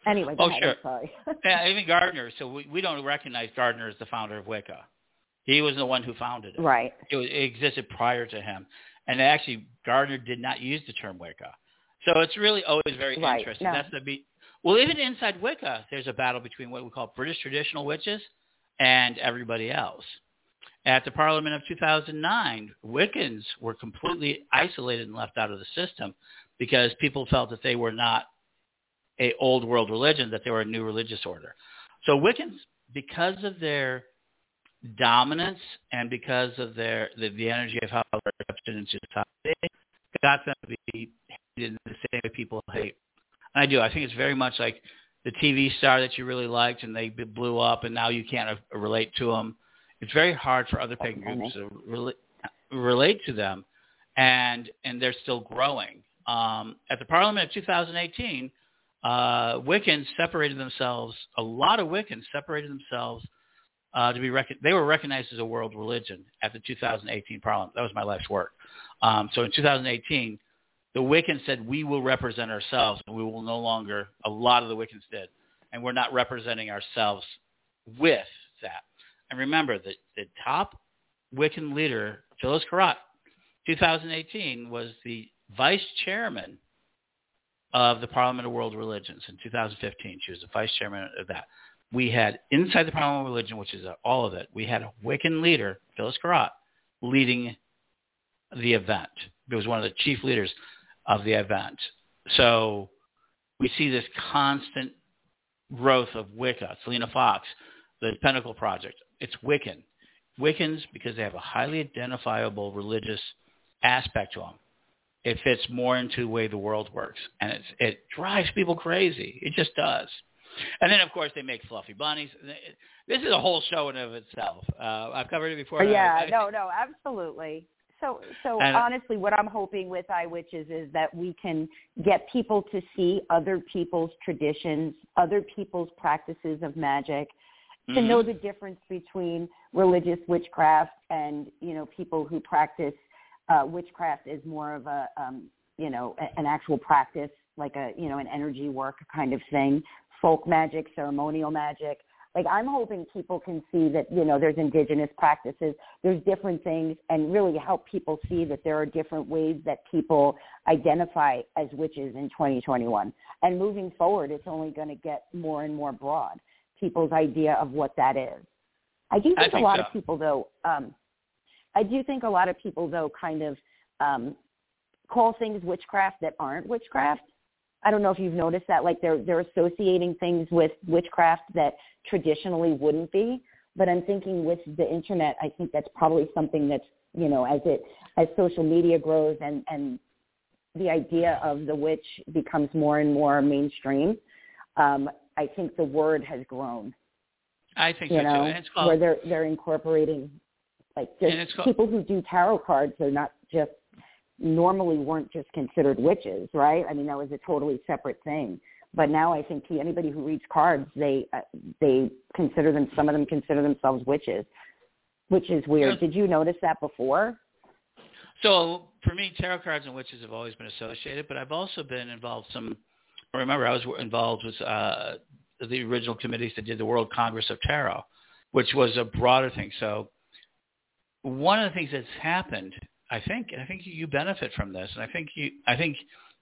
Anyway, Oh, ahead, sure. I'm sorry. yeah, even Gardner. So we, we don't recognize Gardner as the founder of Wicca. He was the one who founded it. right. It, was, it existed prior to him, and actually Gardner did not use the term Wicca. So it's really always very Right, interesting. no. That's the be- well, even inside Wicca, there's a battle between what we call British traditional witches and everybody else. At the Parliament of 2009, Wiccans were completely isolated and left out of the system because people felt that they were not a old world religion, that they were a new religious order. So Wiccans, because of their dominance and because of their the, the energy of how they're accepted in society, got them to be hated the same way people hate. And I do. I think it's very much like the TV star that you really liked and they blew up and now you can't uh, relate to them. It's very hard for other pagan groups to relate relate to them, and and they're still growing. Um, at the Parliament of 2018, uh, Wiccans separated themselves. A lot of Wiccans separated themselves uh, to be they were recognized as a world religion at the 2018 Parliament. That was my life's work. Um, so in 2018, the Wiccans said we will represent ourselves, and we will no longer. A lot of the Wiccans did, and we're not representing ourselves with that. And remember that the top Wiccan leader, Phyllis Curott, 2018 was the vice chairman of the Parliament of World Religions in 2015. She was the vice chairman of that. We had inside the of Religion, which is all of it, we had a Wiccan leader, Phyllis Curott, leading the event. He was one of the chief leaders of the event. So we see this constant growth of Wicca. Selena Fox, the Pentacle Project, it's Wiccan. Wiccans, because they have a highly identifiable religious aspect to them, it fits more into the way the world works, and it drives people crazy. It just does. And then, of course, they make fluffy bunnies. This is a whole show in and of itself. Uh, I've covered it before. yeah, I, I, no, no, absolutely. So, so And- honestly, what I'm hoping with iWitches is that we can get people to see other people's traditions, other people's practices of magic, to know the difference between religious witchcraft and you know people who practice uh, witchcraft is more of a um, you know a, an actual practice like a you know an energy work kind of thing folk magic ceremonial magic. Like i'm hoping people can see that you know there's indigenous practices. There's different things and really help people see that there are different ways that people identify as witches in 2021 and moving forward it's only going to get more and more broad people's idea of what that is. I do think, think a lot so. of people though um i do think a lot of people though kind of um call things witchcraft that aren't witchcraft I don't know if you've noticed that, like they're they're associating things with witchcraft that traditionally wouldn't be. But I'm thinking with the internet, I think that's probably something that's you know as it as social media grows and and the idea of the witch becomes more and more mainstream. Um, I think the word has grown. I think you so know, too. And it's called, where they're they're incorporating like just people who do tarot cards They're not just normally weren't just considered witches, right? I mean, that was a totally separate thing. But now I think anybody who reads cards, they uh, they consider them. Some of them consider themselves witches, which is weird. Did you notice that before? So for me, tarot cards and witches have always been associated, but I've also been involved some. Remember, I was involved with uh, the original committees that did the World Congress of Tarot, which was a broader thing. So one of the things that's happened, I think, and I think you benefit from this, and I think you, I think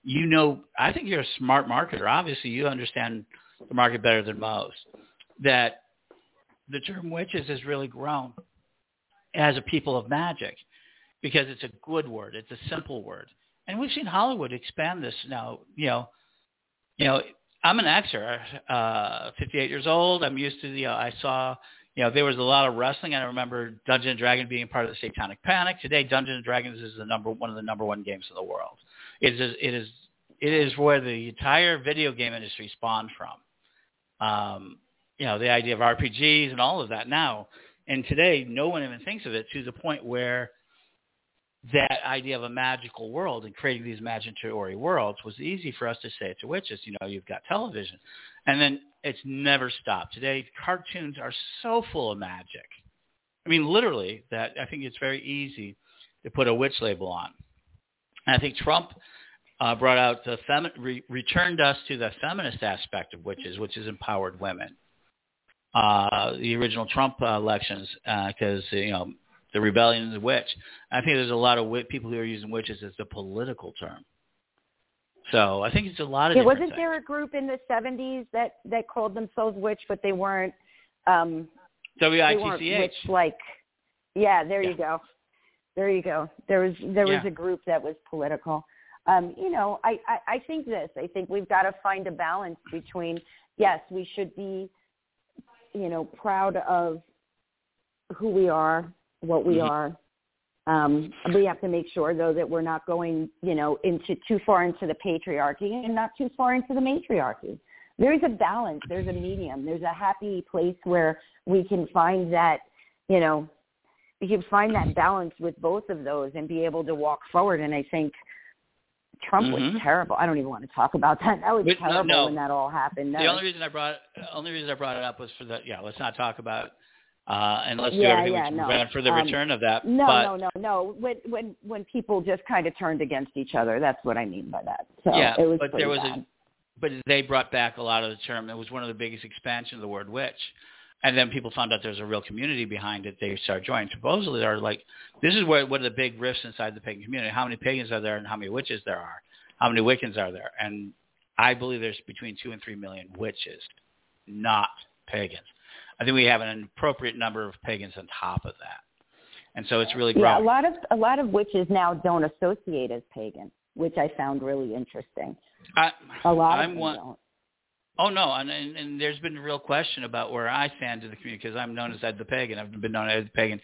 you know, I think you're a smart marketer. Obviously, you understand the market better than most. That the term witches has really grown as a people of magic because it's a good word. It's a simple word. And we've seen Hollywood expand this now. You know, you know, I'm an actor, uh, 58 years old. I'm used to, you know, I saw, you know, there was a lot of wrestling. I remember Dungeon and Dragon being part of the Satanic Panic. Today, Dungeon and Dragons is the number one of the number one games in the world. It is, it is, it is where the entire video game industry spawned from. Um, you know, the idea of RPGs and all of that now. And today, no one even thinks of it to the point where that idea of a magical world and creating these imaginary worlds was easy for us to say to witches. You know, you've got television. And then it's never stopped. Today, cartoons are so full of magic. I mean, literally, that I think it's very easy to put a witch label on. And I think Trump uh, brought out the femi- re- returned us to the feminist aspect of witches, which is empowered women. Uh, the original Trump uh, elections, because you know the rebellion and the witch. I think there's a lot of wit- people who are using witches as a political term. So I think it's a lot of different wasn't things. there a group in the '70s that that called themselves witch, but they weren't um they weren't WITCH. witch like? Yeah, there Yeah. you go. There you go. There was there was Yeah. a group that was political. Um, you know, I, I I think this. I think we've got to find a balance between yes, we should be, you know, proud of who we are, what we Mhm. are. Um, we have to make sure though that we're not going, you know, into too far into the patriarchy and not too far into the matriarchy. There's a balance. There's a medium. There's a happy place where we can find that, you know, we can find that balance with both of those and be able to walk forward. And I think Trump Mhm. was terrible. I don't even want to talk about that. That was But, terrible no. when that all happened. No. The only reason I brought only reason I brought it up was for the yeah. Let's not talk about uh, and let's do Yeah, everything yeah, we can no. for the Um, return of that. No, but, no, no, no. When when when people just kind of turned against each other, that's what I mean by that. So Yeah, it was but there was a- but they brought back a lot of the term. It was one of the biggest expansion of the word witch. And then people found out there's a real community behind it. They started joining. Supposedly, there are like this is where one of the big rifts inside the pagan community. How many pagans are there, and how many witches there are? How many Wiccans are there? And I believe there's between two and three million witches, not pagans. I think we have an appropriate number of pagans on top of that, and so it's really Yeah, a lot of a lot of witches now don't associate as pagan, which I found really interesting. I, A lot I'm of them one. don't. Oh no, and, and and there's been a real question about where I stand in the community because I'm known as Ed the Pagan. I've been known as the Pagan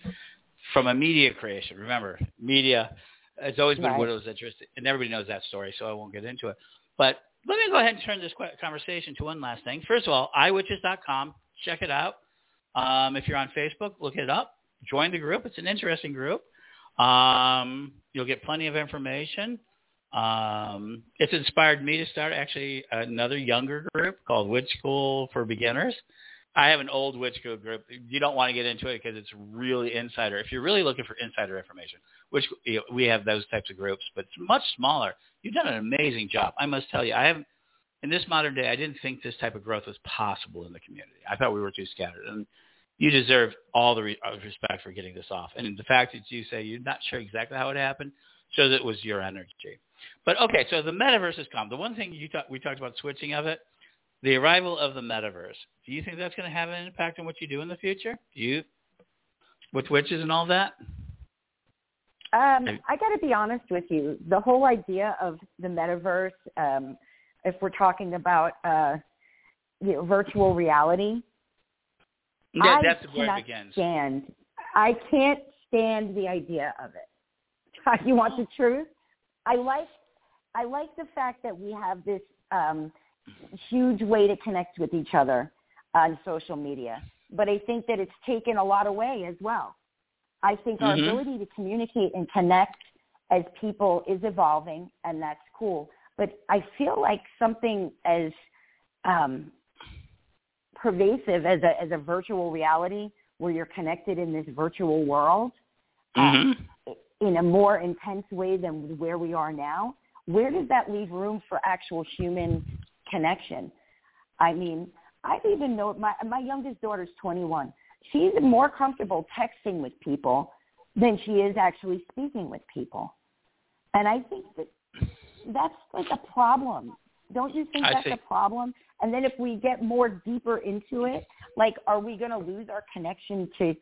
from a media creation. Remember, media has always been Right. widow's interest, and everybody knows that story, so I won't get into it. But let me go ahead and turn this conversation to one last thing. First of all, iwitches.com. Check it out. Um, if you're on Facebook, look it up. Join the group. It's an interesting group. Um, you'll get plenty of information. Um, it's inspired me to start actually another younger group called Witch School for Beginners. I have an old witch School group. You don't want to get into it because it's really insider. If you're really looking for insider information, which you know, we have those types of groups, but it's much smaller. You've done an amazing job. I must tell you, I have in this modern day. I didn't think this type of growth was possible in the community. I thought we were too scattered, and you deserve all the re- uh, respect for getting this off. And the fact that you say you're not sure exactly how it happened shows it was your energy. But okay, so the metaverse has come. The one thing you talk, we talked about switching of it, the arrival of the metaverse. Do you think that's going to have an impact on what you do in the future? Do you, with witches and all that? Um, I got to be honest with you. The whole idea of the metaverse, um, if we're talking about uh, you know, virtual reality, yeah, that's I where it begins. stand. I can't stand the idea of it. you want the truth? I like I like the fact that we have this um, huge way to connect with each other on social media, but I think that it's taken a lot away as well. I think our Mhm. ability to communicate and connect as people is evolving, and that's cool. But I feel like something as um, pervasive as a as a virtual reality, where you're connected in this virtual world, hmm in a more intense way than where we are now, where does that leave room for actual human connection? I mean, I even know my my youngest daughter's 21. She's more comfortable texting with people than she is actually speaking with people. And I think that that's like a problem. Don't you think I that's a problem? And then if we get more deeper into it, like are we going to lose our connection to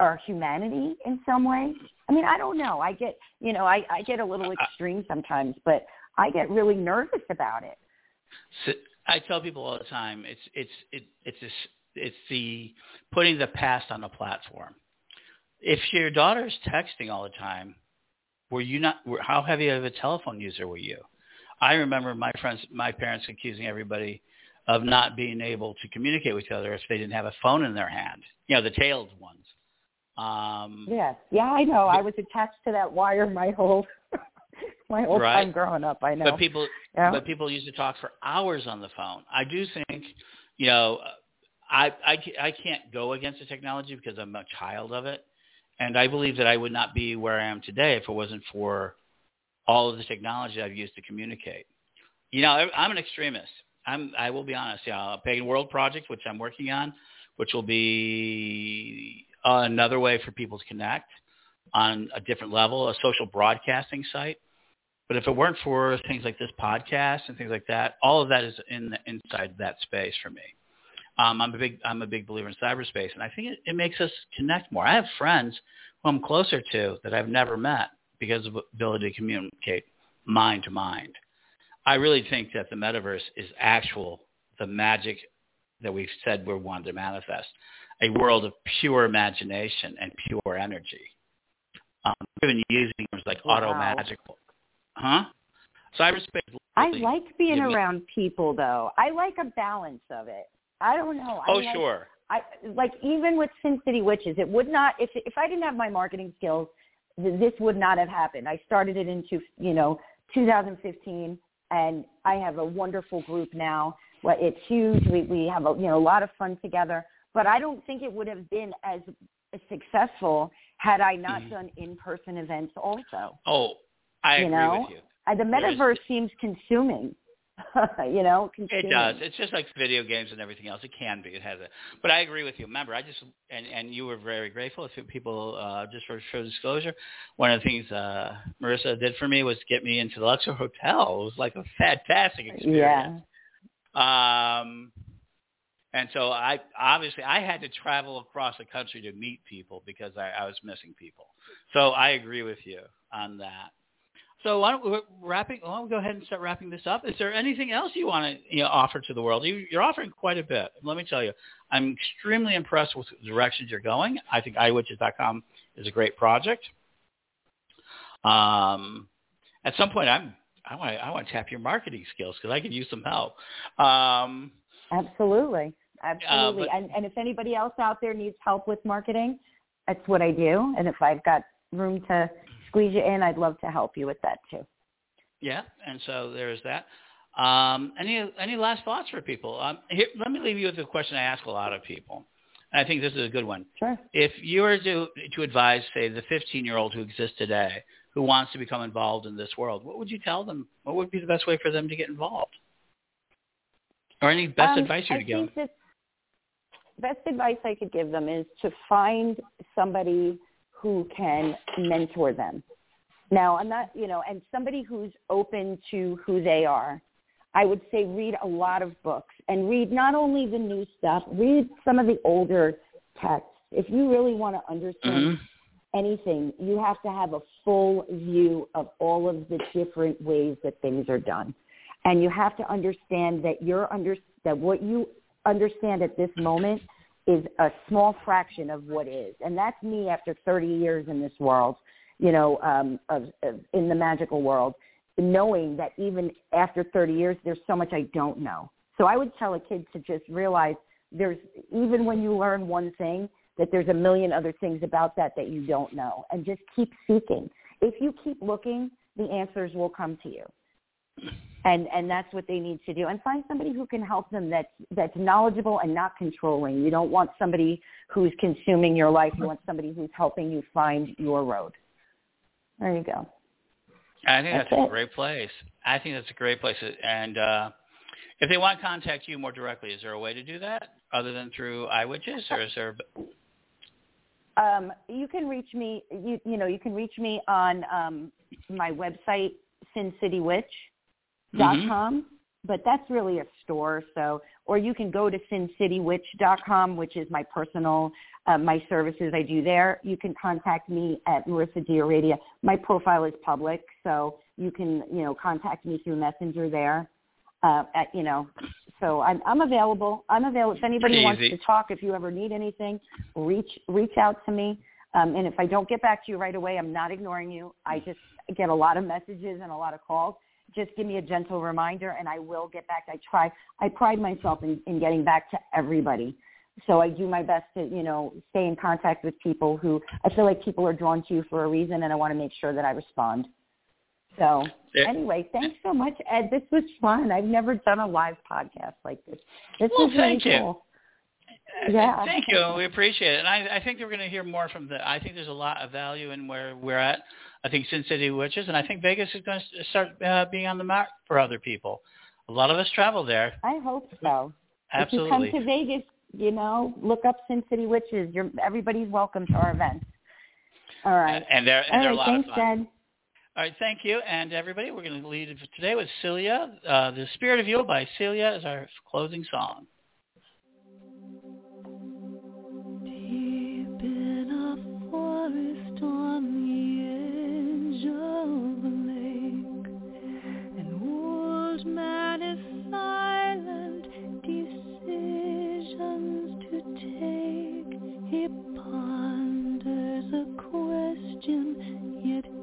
our humanity in some way? I mean, I don't know. I get, you know, I, I get a little extreme sometimes, but I get really nervous about it. So I tell people all the time, it's it's it, it's this, it's the putting the past on a platform. If your daughter's texting all the time, were you not? Were, how heavy of a telephone user were you? I remember my friends, my parents accusing everybody of not being able to communicate with each other if they didn't have a phone in their hand. You know, the tailed ones. Um, Yeah, yeah, I know. I was attached to that wire my whole my whole Right. time growing up. I know. But people, yeah. but people used to talk for hours on the phone. I do think, you know, I, I, I can't go against the technology because I'm a child of it. And I believe that I would not be where I am today if it wasn't for all of the technology I've used to communicate. You know, I'm an extremist. I'm, I will be honest. You know, Pagan World Project, which I'm working on, which will be another way for people to connect on a different level, a social broadcasting site. But if it weren't for things like this podcast and things like that, all of that is in the, inside that space for me. Um, I'm a big I'm a big believer in cyberspace, and I think it, it makes us connect more. I have friends who I'm closer to that I've never met because of ability to communicate mind to mind. I really think that the metaverse is actual the magic that we've said we wanted to manifest, a world of pure imagination and pure energy. Um, we've been using words like Wow. auto magical. Huh? Cyberspace. I like being around people though. I like a balance of it. I don't know. I Oh, like, sure. I like even with Sin City Witches, it would not if if I didn't have my marketing skills, th- this would not have happened. I started it into you know 2015, and I have a wonderful group now. Well, it's huge. We we have a you know a lot of fun together. But I don't think it would have been as successful had I not Mhm. done in-person events also. Oh, I You agree know, with you. The metaverse seems consuming. you know, consuming. It does. It's just like video games and everything else. It can be. It has it. But I agree with you. Remember, I just and and you were very grateful. If people uh, just for show disclosure, one of the things uh, Marissa did for me was get me into the Luxor Hotel. It was like a fantastic experience. Yeah. Um, and so I obviously I had to travel across the country to meet people because I, I was missing people. So I agree with you on that. So why don't we wrapping? Why don't we go ahead and start wrapping this up? Is there anything else you want to you know, offer to the world? You, you're offering quite a bit. Let me tell you, I'm extremely impressed with the directions you're going. I think iWitches.com is a great project. Um, at some point, I'm I want to I want to tap your marketing skills because I could use some help. Um, Absolutely. Absolutely. but- and, and if anybody else out there needs help with marketing, that's what I do. And if I've got room to squeeze you in, I'd love to help you with that too. Yeah, and so there's that. Um, any any last thoughts for people? Um, here, let me leave you with a question I ask a lot of people. I think this is a good one. Sure. If you were to to advise, say, the 15 year old who exists today, who wants to become involved in this world, what would you tell them? What would be the best way for them to get involved? Or any best um, advice you would give? Best advice I could give them is to find somebody who can mentor them. Now, I'm not, you know, and somebody who's open to who they are. I would say read a lot of books and read not only the new stuff, read some of the older texts. If you really want to understand mm-hmm. anything, you have to have a full view of all of the different ways that things are done. And you have to understand that you're under, that what you understand at this moment is a small fraction of what is. And that's me after 30 years in this world, you know, um, of, of, in the magical world, knowing that even after 30 years, there's so much I don't know. So I would tell a kid to just realize there's, even when you learn one thing, that there's a million other things about that that you don't know. And just keep seeking. If you keep looking, the answers will come to you and and that's what they need to do. And find somebody who can help them that's that's knowledgeable and not controlling. You don't want somebody who's consuming your life. You want somebody who's helping you find your road. There you go. I think that's, that's a great place. I think that's a great place. And uh if they want to contact you more directly is there a way to do that other than through iWitches or is there um, you can reach me you you know you can reach me on um, my website sin city witch dot mm-hmm. com, but that's really a store. So, or you can go to sincitywitch dot com, which is my personal, uh, my services I do there. You can contact me at Marissa DiAradia. My profile is public, so you can, you know, contact me through Messenger there. Uh, at, you know, so I'm, I'm available. I'm available. If anybody Easy. wants to talk, if you ever need anything, reach, reach out to me. Um, and if I don't get back to you right away, I'm not ignoring you. I just get a lot of messages and a lot of calls just give me a gentle reminder and I will get back. I try, I pride myself in, in getting back to everybody. So I do my best to, you know, stay in contact with people who I feel like people are drawn to you for a reason and I want to make sure that I respond. So anyway, thanks so much, Ed. This was fun. I've never done a live podcast like this. This well, really thank you. cool. Uh, yeah. Thank you. We appreciate it. And I, I think we're going to hear more from the, I think there's a lot of value in where we're at. I think Sin City Witches, and I think Vegas is going to start uh, being on the map for other people. A lot of us travel there. I hope so. Absolutely. If you come to Vegas, you know, look up Sin City Witches. You're, everybody's welcome to our event. All right. And they're, and they're right, a lot thanks, of fun. All right, thank you. And everybody, we're going to lead today with Celia. Uh, the Spirit of You by Celia is our closing song. a question, yet